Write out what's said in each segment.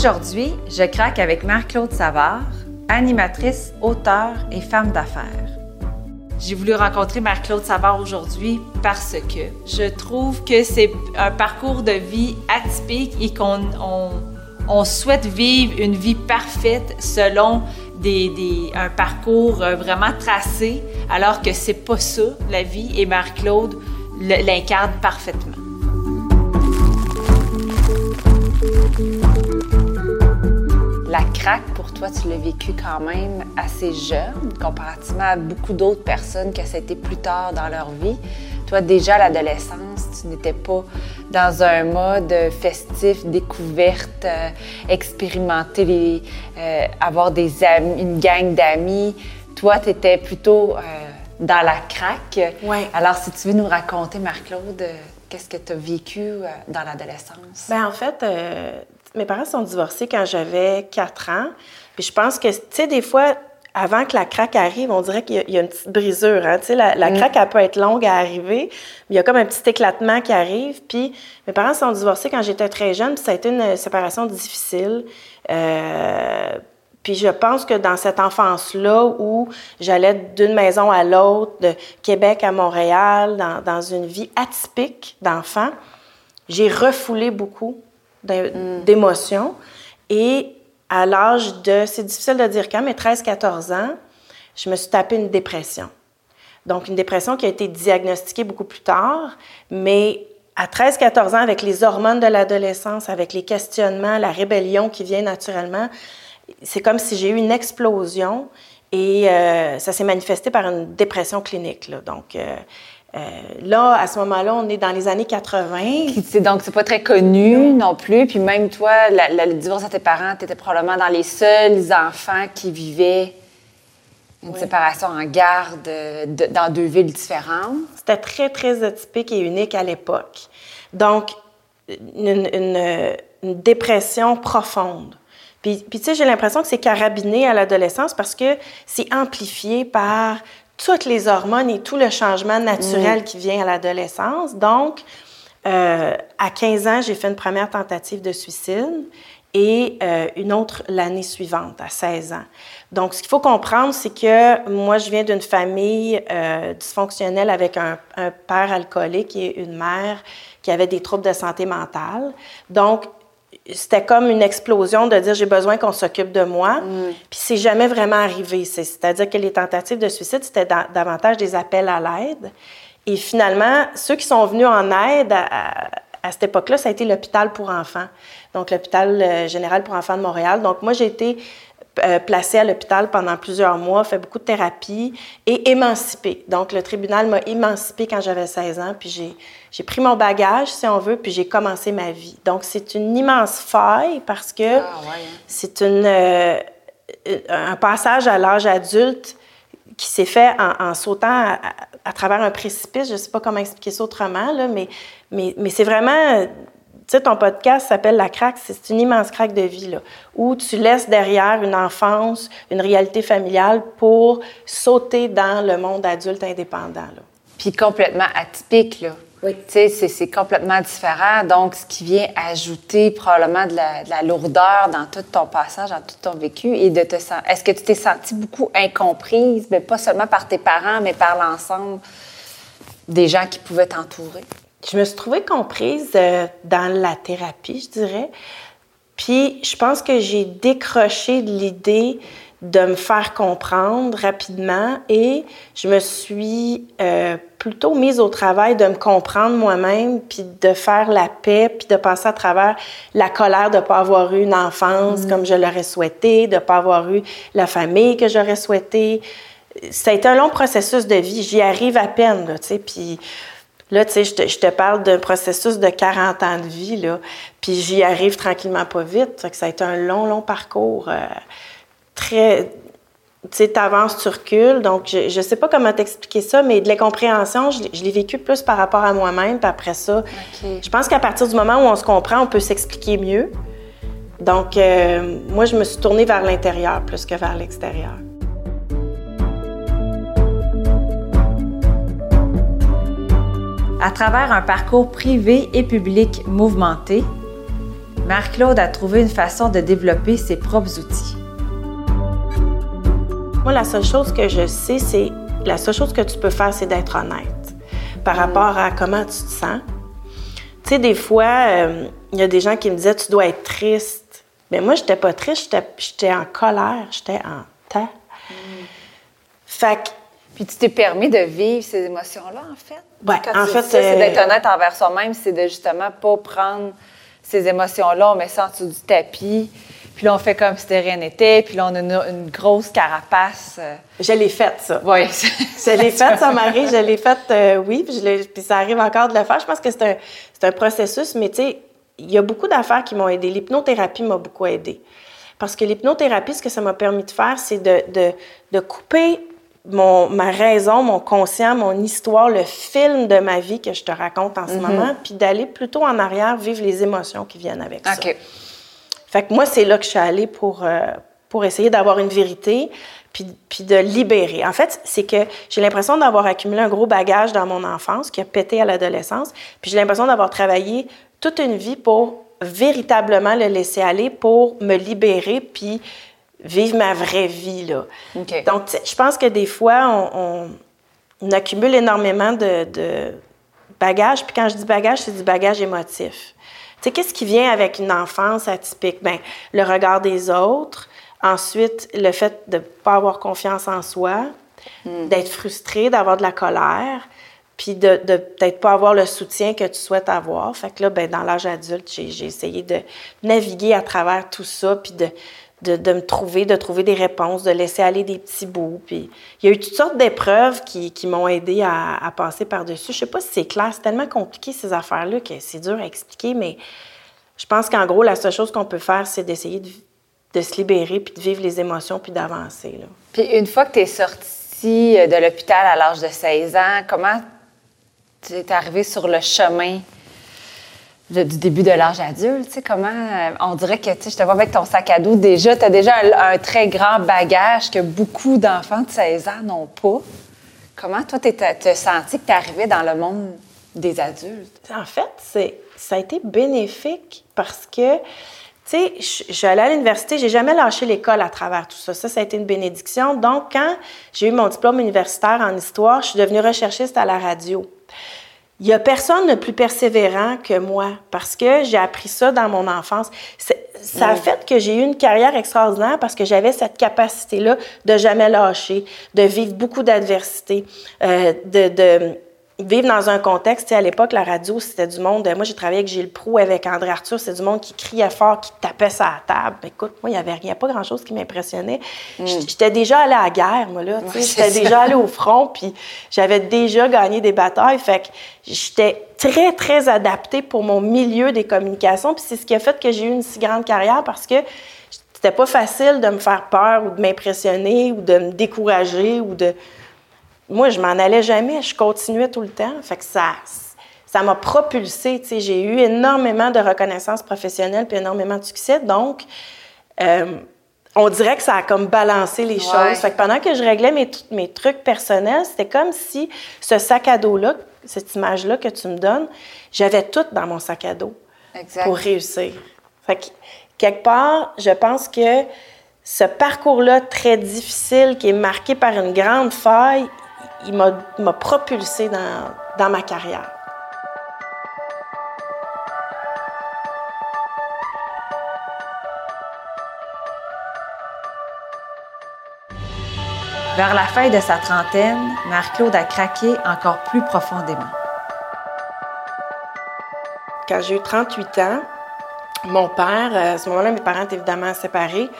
Aujourd'hui, je craque avec Marc-Claude Savard, animatrice, auteur et femme d'affaires. J'ai voulu rencontrer Marc-Claude Savard aujourd'hui parce que je trouve que c'est un parcours de vie atypique et qu'on on, souhaite vivre une vie parfaite selon des, un parcours euh, vraiment tracé, alors que c'est pas ça la vie et Marc-Claude l'incarne parfaitement. La craque, pour toi, tu l'as vécu quand même assez jeune, comparativement à beaucoup d'autres personnes que c'était plus tard dans leur vie. Toi, déjà à l'adolescence, tu n'étais pas dans un mode festif, découverte, euh, expérimenter, euh, avoir des amis, une gang d'amis. Toi, tu étais plutôt euh, dans la craque. Ouais. Alors, si tu veux nous raconter, Marc-Claude, qu'est-ce que tu as vécu dans l'adolescence? Bien, en fait, mes parents sont divorcés quand j'avais 4 ans. Puis je pense que, tu sais, des fois, avant que la craque arrive, on dirait qu'il y, a une petite brisure. Hein? Tu sais, la, la mm. craque, elle peut être longue à arriver, mais il y a comme un petit éclatement qui arrive. Puis mes parents sont divorcés quand j'étais très jeune, puis ça a été une séparation difficile. Euh, puis je pense que dans cette enfance-là où j'allais d'une maison à l'autre, de Québec à Montréal, dans, dans une vie atypique d'enfant, j'ai refoulé beaucoup. D'émotions. Et à l'âge de, c'est difficile de dire quand, mais 13-14 ans, je me suis tapé une dépression. Donc, une dépression qui a été diagnostiquée beaucoup plus tard, mais à 13-14 ans, avec les hormones de l'adolescence, avec les questionnements, la rébellion qui vient naturellement, c'est comme si j'ai eu une explosion et euh, ça s'est manifesté par une dépression clinique. Là. Donc, euh, euh, là, à ce moment-là, on est dans les années 80. Donc, c'est pas très connu non plus. Puis même toi, le divorce de tes parents, tu étais probablement dans les seuls enfants qui vivaient une séparation en garde dans deux villes différentes. C'était très, très atypique et unique à l'époque. Donc, une, dépression profonde. Puis, puis tu sais, j'ai l'impression que c'est carabiné à l'adolescence parce que c'est amplifié par toutes les hormones et tout le changement naturel mm. qui vient à l'adolescence. Donc, euh, à 15 ans, j'ai fait une première tentative de suicide et euh, une autre l'année suivante, à 16 ans. Donc, ce qu'il faut comprendre, c'est que moi, je viens d'une famille euh, dysfonctionnelle avec un, un, père alcoolique et une mère qui avait des troubles de santé mentale. Donc, c'était comme une explosion de dire j'ai besoin qu'on s'occupe de moi. Mm. Puis c'est jamais vraiment arrivé. C'est-à-dire que les tentatives de suicide, c'était davantage des appels à l'aide. Et finalement, ceux qui sont venus en aide à, cette époque-là, ça a été l'hôpital pour enfants. Donc l'hôpital euh, général pour enfants de Montréal. Donc moi, j'ai été euh, placée à l'hôpital pendant plusieurs mois, fait beaucoup de thérapie et émancipée. Donc, le tribunal m'a émancipée quand j'avais 16 ans, puis j'ai, j'ai pris mon bagage, si on veut, puis j'ai commencé ma vie. Donc, c'est une immense faille parce que ah, hein. c'est une, euh, un passage à l'âge adulte qui s'est fait en, sautant à, travers un précipice. Je ne sais pas comment expliquer ça autrement, là, mais, mais, mais c'est vraiment tu sais, ton podcast s'appelle La craque, c'est une immense craque de vie, là, où tu laisses derrière une enfance, une réalité familiale pour sauter dans le monde adulte indépendant. Là. Puis complètement atypique, là. Oui. Tu sais, c'est complètement différent. Donc, ce qui vient ajouter probablement de la, lourdeur dans tout ton passage, dans tout ton vécu, et de te Est-ce que tu t'es sentie beaucoup incomprise, mais pas seulement par tes parents, mais par l'ensemble des gens qui pouvaient t'entourer? je me suis trouvée comprise euh, dans la thérapie, je dirais. Puis je pense que j'ai décroché de l'idée de me faire comprendre rapidement et je me suis euh, plutôt mise au travail de me comprendre moi-même, puis de faire la paix, puis de passer à travers la colère de ne pas avoir eu une enfance mm. comme je l'aurais souhaité, de ne pas avoir eu la famille que j'aurais souhaité. Ça a été un long processus de vie. J'y arrive à peine, tu sais, puis Là, tu sais, je te, je te, parle d'un processus de 40 ans de vie, là, puis j'y arrive tranquillement pas vite. Ça, que ça a été un long, long parcours. Euh, très... Tu sais, t'avances, tu recules. Donc, je, je sais pas comment t'expliquer ça, mais de l'incompréhension, je, je l'ai vécu plus par rapport à moi-même. Puis après ça, je pense qu'à partir du moment où on se comprend, on peut s'expliquer mieux. Donc, euh, moi, je me suis tournée vers l'intérieur plus que vers l'extérieur. À travers un parcours privé et public mouvementé, Marc-Claude a trouvé une façon de développer ses propres outils. Moi, la seule chose que je sais, c'est la seule chose que tu peux faire, c'est d'être honnête par rapport à comment tu te sens. Tu sais, des fois, euh, il y a des gens qui me disaient tu dois être triste. Mais moi, j'étais pas triste, j'étais en colère, j'étais en temps. Fait que puis tu t'es permis de vivre ces émotions-là, en fait? Oui, en fait... c'est d'être euh, honnête envers soi-même, c'est de justement pas prendre ces émotions-là, on met ça en dessous du tapis, puis là, on fait comme si de rien n'était, puis là, on a une, grosse carapace. Euh. Je l'ai faite, ça. Oui. je l'ai faite, ça m'arrive, je l'ai faite, euh, oui, puis, puis, ça arrive encore de le faire. Je pense que c'est un, un, processus, mais tu sais, il y a beaucoup d'affaires qui m'ont aidé. L'hypnothérapie m'a beaucoup aidé. Parce que l'hypnothérapie, ce que ça m'a permis de faire, c'est de, de, de couper mon, ma raison, mon conscient, mon histoire, le film de ma vie que je te raconte en ce mhm. moment, puis d'aller plutôt en arrière vivre les émotions qui viennent avec ça. Fait que moi, c'est là que je suis allée pour, euh, pour essayer d'avoir une vérité, puis, puis de libérer. En fait, c'est que j'ai l'impression d'avoir accumulé un gros bagage dans mon enfance qui a pété à l'adolescence, puis j'ai l'impression d'avoir travaillé toute une vie pour véritablement le laisser aller, pour me libérer, puis vivre ma vraie vie. Là. Donc, je pense que des fois, on, accumule énormément de, de bagages. Puis quand je dis bagage, c'est du bagage émotif. Tu sais, qu'est-ce qui vient avec une enfance atypique? Bien, le regard des autres. Ensuite, le fait de ne pas avoir confiance en soi, hmm. d'être frustré, d'avoir de la colère, puis de, de peut-être pas avoir le soutien que tu souhaites avoir. Fait que là, ben, dans l'âge adulte, j'ai essayé de naviguer à travers tout ça, puis de, de, me trouver, de trouver des réponses, de laisser aller des petits bouts. Puis il y a eu toutes sortes d'épreuves qui, qui m'ont aidé à, passer par-dessus. Je sais pas si c'est clair, c'est tellement compliqué ces affaires-là que c'est dur à expliquer, mais je pense qu'en gros, la seule chose qu'on peut faire, c'est d'essayer de, se libérer, puis de vivre les émotions, puis d'avancer. Puis une fois que tu es sortie euh, de l'hôpital à l'âge de 16 ans, comment tu es arrivée sur le chemin? Du début de l'âge adulte, tu sais, comment euh, on dirait que, tu sais, je te vois avec ton sac à dos déjà, tu as déjà un, très grand bagage que beaucoup d'enfants de 16 ans n'ont pas. Comment toi, tu as senti que tu arrivais dans le monde des adultes? En fait, c'est, ça a été bénéfique parce que, tu sais, allée à l'université, j'ai jamais lâché l'école à travers tout ça. Ça, ça a été une bénédiction. Donc, quand j'ai eu mon diplôme universitaire en histoire, je suis devenue recherchiste à la radio. Il n'y a personne de plus persévérant que moi parce que j'ai appris ça dans mon enfance. Ça a fait que j'ai eu une carrière extraordinaire parce que j'avais cette capacité-là de jamais lâcher, de vivre beaucoup d'adversité, euh, de, de vivre dans un contexte, à l'époque, la radio, c'était du monde. Moi, j'ai travaillé avec Gilles Proux, avec André Arthur, c'est du monde qui criait fort, qui tapait sa table. Écoute, moi, il n'y avait rien, pas grand-chose qui m'impressionnait. Hmm. J'étais déjà allée à la guerre, moi, là. j'étais déjà allée au front, puis j'avais déjà gagné des batailles. Fait que j'étais très, très adaptée pour mon milieu des communications. Puis c'est ce qui a fait que j'ai eu une si grande carrière parce que c'était pas facile de me faire peur ou de m'impressionner ou de me décourager ou de moi, je m'en allais jamais, je continuais tout le temps. Fait que ça, ça m'a propulsée. J'ai eu énormément de reconnaissance professionnelle puis énormément de succès. Donc, euh, on dirait que ça a comme balancé les choses. Fait que pendant que je réglais mes, mes trucs personnels, c'était comme si ce sac à dos-là, cette image-là que tu me donnes, j'avais tout dans mon sac à dos pour réussir. Fait que, quelque part, je pense que ce parcours-là très difficile, qui est marqué par une grande faille, il m'a propulsé dans, dans ma carrière. Vers la fin de sa trentaine, Marc-Claude a craqué encore plus profondément. Quand j'ai eu 38 ans, mon père, à ce moment-là, mes parents étaient évidemment séparés,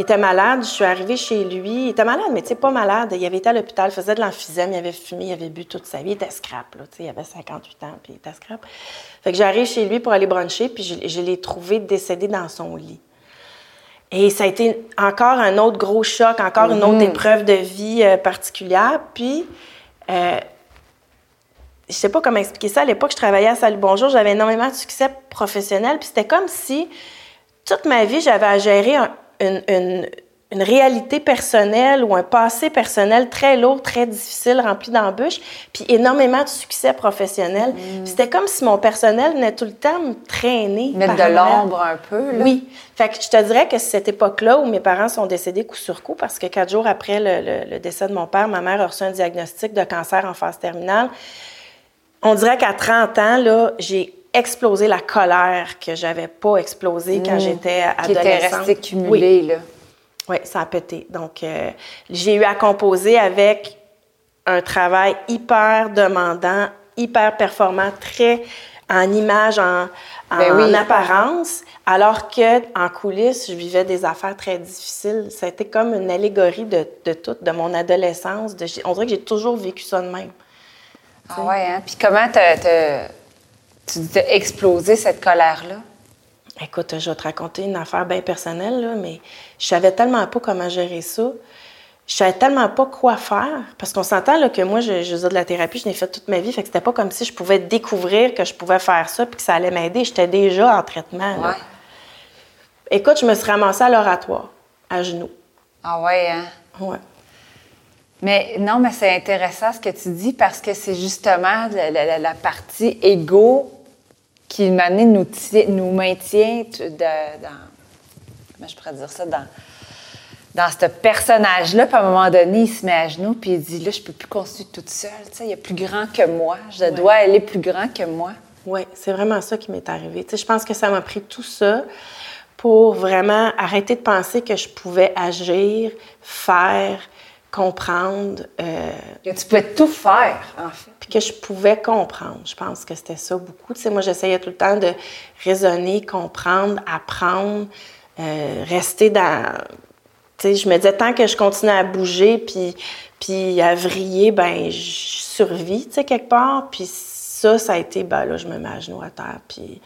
était malade. Je suis arrivée chez lui. Il était malade, mais tu sais, pas malade. Il avait été à l'hôpital, faisait de l'emphysème, il avait fumé, il avait bu toute sa vie. Il était scrap, là. Tu sais, il avait 58 ans, puis il était scrap. Fait que j'arrive chez lui pour aller bruncher, puis je, l'ai trouvé décédé dans son lit. Et ça a été encore un autre gros choc, encore une autre mm-hmm. épreuve de vie euh, particulière. Puis, euh, je sais pas comment expliquer ça. À l'époque, je travaillais à Salut Bonjour, j'avais énormément de succès professionnel. Puis c'était comme si toute ma vie, j'avais à gérer un, une, une réalité personnelle ou un passé personnel très lourd, très difficile, rempli d'embûches, puis énormément de succès professionnel. Mm. C'était comme si mon personnel venait tout le temps me traîner. Mettre de l'ombre un peu. Là. Oui. Fait que je te dirais que cette époque-là où mes parents sont décédés coup sur coup, parce que quatre jours après le, décès de mon père, ma mère a reçu un diagnostic de cancer en phase terminale. On dirait qu'à 30 ans, là, j'ai explosé la colère que j'avais pas explosée quand mm. j'étais adolescente. Qui était restée cumulée, là. Oui, ça a pété. Donc, euh, j'ai eu à composer avec un travail hyper demandant, hyper performant, très en image, en, ben apparence, alors que en coulisses, je vivais des affaires très difficiles. Ça a été comme une allégorie de, de tout, de mon adolescence. De, on dirait que j'ai toujours vécu ça de même. Ah ouais, hein? Puis comment tu as explosé cette colère-là? Écoute, je vais te raconter une affaire bien personnelle, là, mais je savais tellement pas comment gérer ça. Je savais tellement pas quoi faire. Parce qu'on s'entend que moi, je, je faisais de la thérapie, je l'ai fait toute ma vie. Fait que c'était pas comme si je pouvais découvrir que je pouvais faire ça puis que ça allait m'aider. J'étais déjà en traitement. Là. Écoute, je me suis ramassée à l'oratoire, à genoux. Ah ouais, hein? Ouais. Mais non, mais c'est intéressant ce que tu dis parce que c'est justement la, la, la partie égo qui nous, nous maintient dans. Comment je pourrais dire ça? Dans, dans ce personnage-là. Puis à un moment donné, il se met à genoux puis il dit Là, je peux plus construire toute seule. il y a plus grand que moi. Je dois aller plus grand que moi. Oui, c'est vraiment ça qui m'est arrivé. je pense que ça m'a pris tout ça pour vraiment arrêter de penser que je pouvais agir, faire, comprendre. Euh, que tu pouvais tout faire, en fait. Puis que je pouvais comprendre. Je pense que c'était ça beaucoup. Tu sais, moi, j'essayais tout le temps de raisonner, comprendre, apprendre, euh, rester dans. Tu sais, je me disais, tant que je continue à bouger puis, puis à vriller, ben je survis, tu sais, quelque part. Puis ça, ça a été, ben là, je me mets à genoux à terre, puis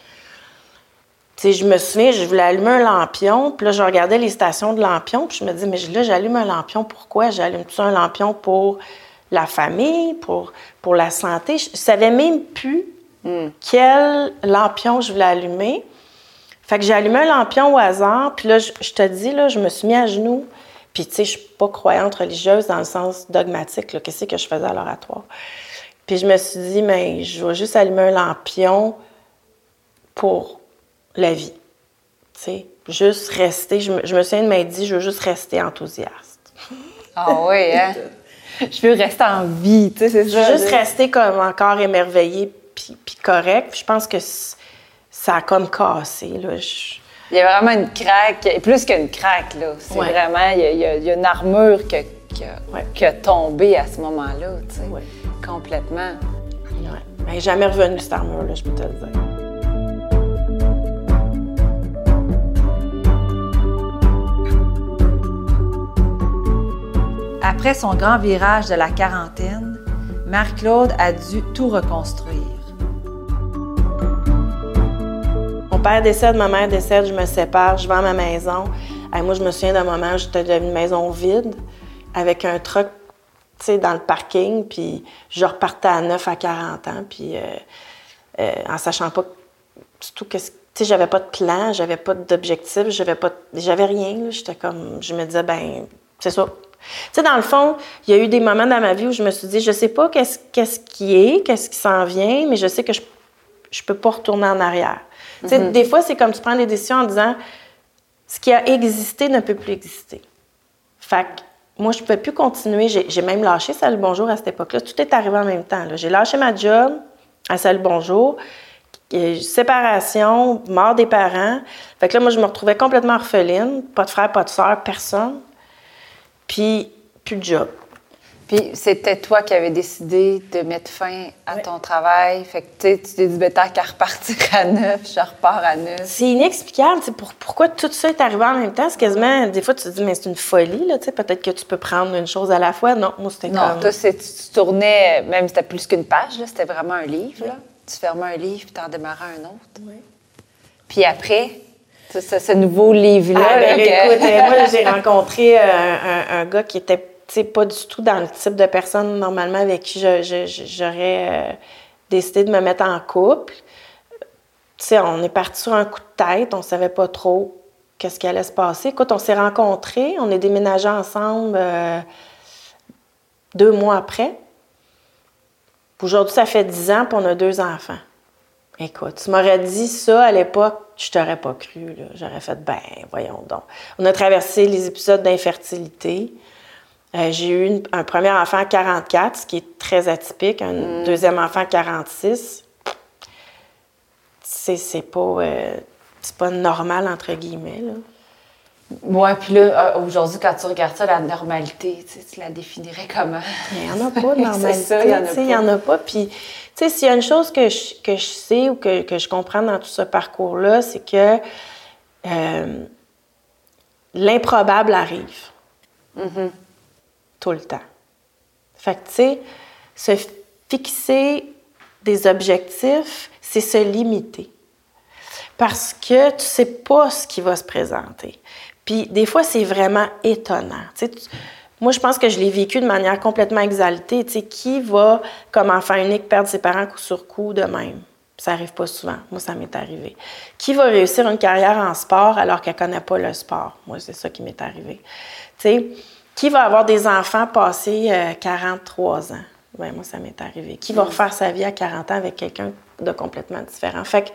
je me souviens, je voulais allumer un lampion, puis là, je regardais les stations de lampion, puis je me dis, mais là, j'allume un lampion, pourquoi? J'allume-tu un lampion pour la famille, pour, pour la santé? Je savais même plus hmm. quel lampion je voulais allumer. Fait que j'ai allumé un lampion au hasard, puis là, je, te dis, là, je me suis mis à genoux. Puis, tu sais, je suis pas croyante religieuse dans le sens dogmatique, qu'est-ce que je faisais à l'oratoire? Puis je me suis dit, mais je vais juste allumer un lampion pour la vie. Tu sais, juste rester. Je me, je me souviens de m'être dit, je veux juste rester enthousiaste. Ah oui, hein? je veux rester en vie, tu sais, c'est ça. Juste rester comme encore émerveillé puis, puis correct. Puis je pense que ça a comme cassé, là. Il y a vraiment une craque, plus qu'une craque, là. C'est vraiment, il y, a, il y, a, une armure qui, qui, a tombé à ce moment-là, tu sais. Complètement. Ouais. Elle n'est jamais revenue, cette armure-là, je peux te le dire. Après son grand virage de la quarantaine, Marc-Claude a dû tout reconstruire. Mon père décède, ma mère décède, je me sépare, je vends ma maison. Et moi, je me souviens d'un moment j'étais dans une maison vide avec un truck dans le parking, puis je repartais à 9 à 40 ans, puis euh, euh, en sachant pas tout qu'est-ce tu j'avais pas de plan, j'avais pas d'objectif, j'avais pas, j'avais rien. J'étais comme, je me disais, ben, c'est ça, tu sais, dans le fond, il y a eu des moments dans ma vie où je me suis dit, je sais pas qu'est-ce, qu'est-ce qui est, qu'est-ce qui s'en vient, mais je sais que je, je peux pas retourner en arrière. Tu sais, mm-hmm. des fois, c'est comme tu prends des décisions en disant, ce qui a existé ne peut plus exister. Fait que moi, je ne peux plus continuer. J'ai, même lâché Salut Bonjour à cette époque-là. Tout est arrivé en même temps. J'ai lâché ma job à Salut Bonjour, séparation, mort des parents. Fait que là, moi, je me retrouvais complètement orpheline, pas de frère, pas de soeur, personne puis plus de job. Puis c'était toi qui avais décidé de mettre fin à ton travail. Fait que tu t'es dit, ben, t'as qu'à repartir à neuf, je repars à neuf. C'est inexplicable. Pour, pourquoi tout ça est arrivé en même temps? C'est quasiment, des fois, tu te dis, mais c'est une folie. Là, peut-être que tu peux prendre une chose à la fois. Non, moi, c'était comme. Non, toi, tu tournais, même c'était plus qu'une page, c'était vraiment un livre. Là. Tu fermais un livre, puis t'en démarrais un autre. Oui. Puis après, ce, ce nouveau livre-là. Ah, ben, écoute, euh, moi, j'ai rencontré euh, un, gars qui était pas du tout dans le type de personne normalement avec qui j'aurais euh, décidé de me mettre en couple. on est parti sur un coup de tête, on savait pas trop qu'est-ce qui allait se passer. Écoute, on s'est rencontrés, on est déménagés ensemble euh, deux mois après. Aujourd'hui, ça fait dix ans, puis on a deux enfants. Écoute, tu m'aurais dit ça à l'époque, je t'aurais pas cru. J'aurais fait, ben, voyons donc. On a traversé les épisodes d'infertilité. Euh, j'ai eu un premier enfant à 44, ce qui est très atypique, un mm. deuxième enfant à 46. C'est pas, euh, pas normal, entre guillemets. Là. Ouais, puis là, euh, aujourd'hui, quand tu regardes ça, la normalité, tu la définirais comment? Il n'y en a pas de normalité. il n'y en, a pas. Puis, sais, s'il y a une chose que je, que je sais ou que, que je comprends dans tout ce parcours-là, c'est que l'improbable arrive. Mm-hmm tout le temps. Fait que, tu sais, se fixer des objectifs, c'est se limiter. Parce que tu sais pas ce qui va se présenter. Puis des fois, c'est vraiment étonnant. Tu sais, moi, je pense que je l'ai vécu de manière complètement exaltée. Tu sais, qui va, comme enfant unique, perdre ses parents coup sur coup de même? Ça arrive pas souvent. Moi, ça m'est arrivé. Qui va réussir une carrière en sport alors qu'elle connaît pas le sport? Moi, c'est ça qui m'est arrivé. Tu sais, qui va avoir des enfants passés 43 euh, ans? Ben, moi, ça m'est arrivé. Qui va mm. refaire sa vie à 40 ans avec quelqu'un de complètement différent? Fait que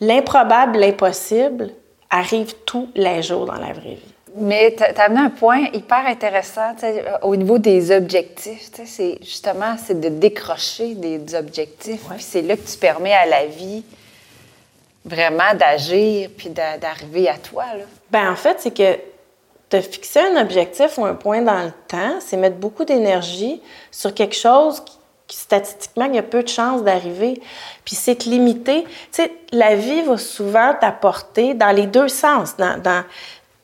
l'improbable, l'impossible arrive tous les jours dans la vraie vie. Mais tu as amené un point hyper intéressant euh, au niveau des objectifs. C'est justement c'est de décrocher des objectifs. C'est là que tu permets à la vie vraiment d'agir puis d'arriver à toi. Là. Ben en fait, c'est que te fixer un objectif ou un point dans le temps, c'est mettre beaucoup d'énergie sur quelque chose qui, statistiquement, il y a peu de chances d'arriver. Puis c'est te limiter. Tu sais, la vie va souvent t'apporter dans les deux sens, dans, dans,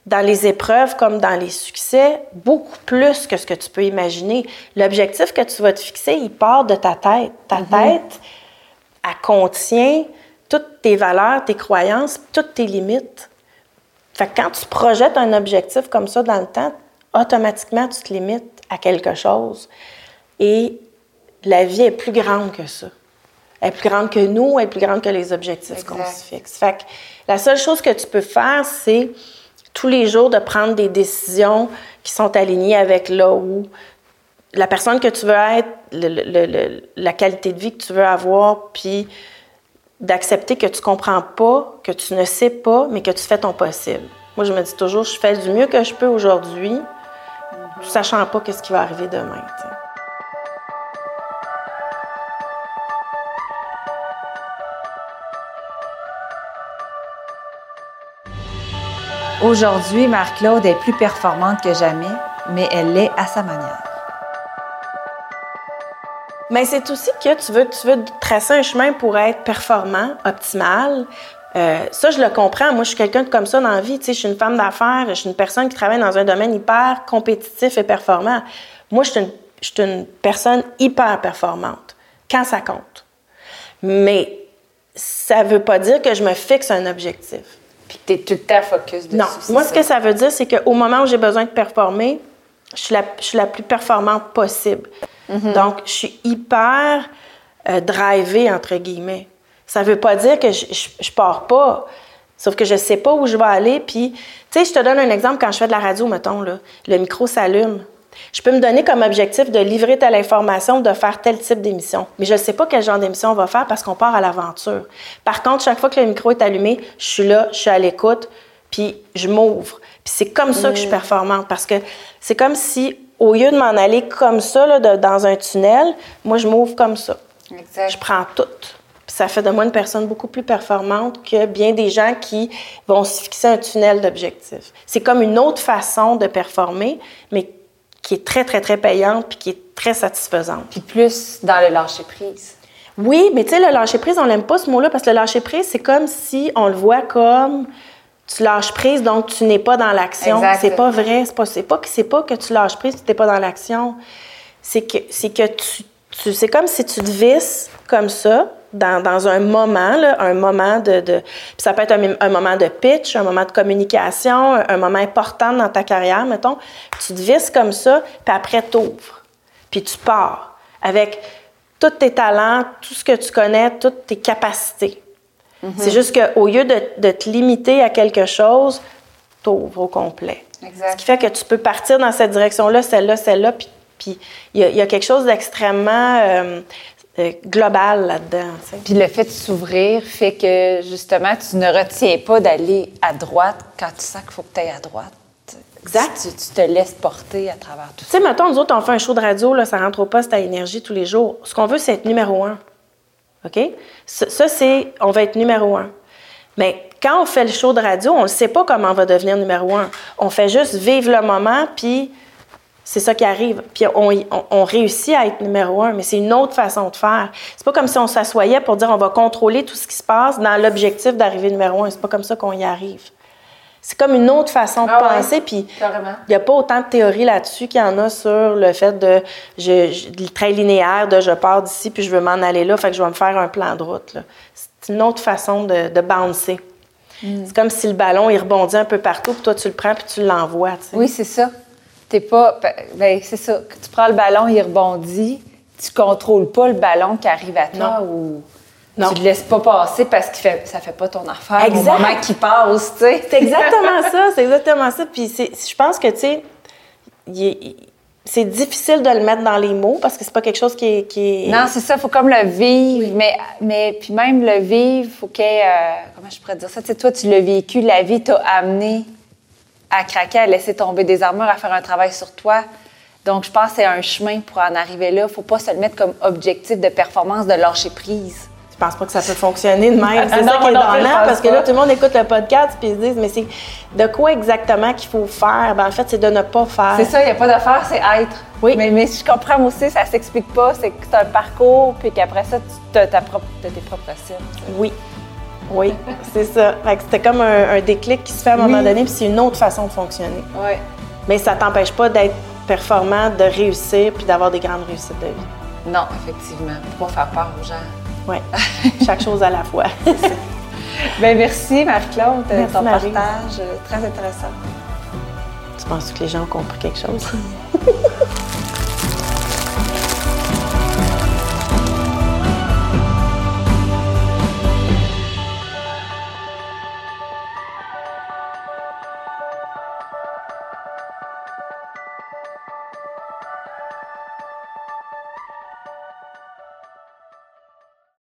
dans les épreuves comme dans les succès, beaucoup plus que ce que tu peux imaginer. L'objectif que tu vas te fixer, il part de ta tête. Ta mm-hmm. tête, elle contient toutes tes valeurs, tes croyances, toutes tes limites. Fait que quand tu projettes un objectif comme ça dans le temps, automatiquement, tu te limites à quelque chose. Et la vie est plus grande que ça. Elle est plus grande que nous, elle est plus grande que les objectifs qu'on se fixe. Fait que la seule chose que tu peux faire, c'est tous les jours de prendre des décisions qui sont alignées avec là où la personne que tu veux être, la qualité de vie que tu veux avoir, puis d'accepter que tu comprends pas, que tu ne sais pas, mais que tu fais ton possible. Moi, je me dis toujours, je fais du mieux que je peux aujourd'hui, sachant pas qu'est-ce qui va arriver demain. Aujourd'hui, Marc-Claude est plus performante que jamais, mais elle l'est à sa manière. Mais c'est aussi que tu veux, tu veux tracer un chemin pour être performant, optimal. Euh, ça, je le comprends. Moi, je suis quelqu'un comme ça dans la vie. Tu sais, je suis une femme d'affaires, je suis une personne qui travaille dans un domaine hyper compétitif et performant. Moi, je suis une, je suis une personne hyper performante quand ça compte. Mais ça ne veut pas dire que je me fixe un objectif. Tu es tout le temps focus dessus. Non. Moi, ce que ça veut dire, c'est qu'au moment où j'ai besoin de performer, je suis la, je suis la plus performante possible. Mhm. Donc, je suis hyper euh, drivée, entre guillemets. Ça ne veut pas dire que je, je, pars pas. Sauf que je ne sais pas où je vais aller. Puis, tu sais, je te donne un exemple quand je fais de la radio, mettons, là, le micro s'allume. Je peux me donner comme objectif de livrer telle information, de faire tel type d'émission. Mais je ne sais pas quel genre d'émission on va faire parce qu'on part à l'aventure. Par contre, chaque fois que le micro est allumé, je suis là, je suis à l'écoute, puis je m'ouvre. Puis c'est comme ça que je suis mm. performante parce que c'est comme si au lieu de m'en aller comme ça, là, dans un tunnel, moi, je m'ouvre comme ça. Exact. Je prends tout. Puis ça fait de moi une personne beaucoup plus performante que bien des gens qui vont se fixer un tunnel d'objectifs. C'est comme une autre façon de performer, mais qui est très, très, très payante puis qui est très satisfaisante. Puis plus dans le lâcher-prise. Oui, mais tu sais, le lâcher-prise, on n'aime pas ce mot-là parce que le lâcher-prise, c'est comme si on le voit comme tu lâches prise, donc tu n'es pas dans l'action. C'est pas vrai. C'est pas, pas, que, pas que tu lâches prise, tu n'es pas dans l'action. C'est que, c'est que tu, c'est comme si tu te visses comme ça, dans, dans un moment, là, un moment de. de ça peut être un, moment de pitch, un moment de communication, un, moment important dans ta carrière, mettons. Tu te visses comme ça, puis après, tu ouvres. Puis tu pars avec tous tes talents, tout ce que tu connais, toutes tes capacités. C'est juste qu'au lieu de, te limiter à quelque chose, t'ouvres au complet. Exact. Ce qui fait que tu peux partir dans cette direction-là, celle-là, celle-là, puis puis il y, a- il y a quelque chose d'extrêmement euh, euh, global là-dedans. tu sais. Puis le fait de s'ouvrir fait que justement, tu ne retiens pas d'aller à droite quand tu sens qu'il faut que tu ailles à droite. Exact. Tu, tu te laisses porter à travers tout Tu ça. sais, mettons, nous autres, on fait un show de radio, là, ça rentre au poste à énergie tous les jours. Ce qu'on veut, c'est être numéro un. OK? Ça, ça, c'est, on va être numéro un. Mais quand on fait le show de radio, on ne sait pas comment on va devenir numéro un. On fait juste vivre le moment, puis c'est ça qui arrive. Puis on, on- on réussit à être numéro un, mais c'est une autre façon de faire. C'est pas comme si on s'assoyait pour dire on va contrôler tout ce qui se passe dans l'objectif d'arriver numéro un. C'est pas comme ça qu'on y arrive. C'est comme une autre façon de Ah ouais, penser, puis il n'y a pas autant de théories là-dessus qu'il y en a sur le fait de je, je- le très linéaire de je pars d'ici puis je veux m'en aller là, fait que je vais me faire un plan de route. C'est une autre façon de, de bouncer. Mm. C'est comme si le ballon il rebondit un peu partout, puis toi tu le prends puis tu l'envoies. Oui, c'est ça. T'es pas. Ben, c'est ça. Que tu prends le ballon, il rebondit. Tu contrôles pas le ballon qui arrive à toi ou. Non. Tu le laisses pas passer parce que fait, ça fait pas ton affaire Exact. au moment qu'il passe, tu sais. C'est exactement ça, c'est exactement ça. Puis c'est- je pense que, tu sais, c'est difficile de le mettre dans les mots parce que c'est pas quelque chose qui est... qui Non, c'est ça, faut comme le vivre, mais, mais puis même le vivre, faut ait, euh, comment je pourrais dire ça, tu sais, toi, tu l'as vécu, la vie t'a amené à craquer, à laisser tomber des armures, à faire un travail sur toi. Donc, je pense que c'est un chemin pour en arriver là. Faut pas se le mettre comme objectif de performance, de lâcher prise. Je pense pas que ça peut fonctionner de même? C'est ça qui est donnant, pense parce que là, tout le monde écoute le podcast puis ils se disent, mais c'est de quoi exactement qu'il faut faire? Ben, en fait, c'est de ne pas faire. C'est ça, il n'y a pas d'affaire, c'est être. Oui. Mais, mais je comprends moi aussi, ça s'explique pas. C'est que c'est un parcours, puis qu'après ça, tu as, ta propre, t'as tes propres cibles. Oui. Oui, c'est ça. C'était comme un, un déclic qui se fait à un moment Oui. donné, puis c'est une autre façon de fonctionner. Ouais. Mais ça t'empêche pas d'être performant, de réussir, puis d'avoir des grandes réussites de vie. Non, effectivement. Faut pas faire peur aux gens. Oui. Chaque chose à la fois. Ben merci, Marie-Claude, de Merci, ton Marie. partage. euh, Très intéressant. tu penses que les gens ont compris quelque chose?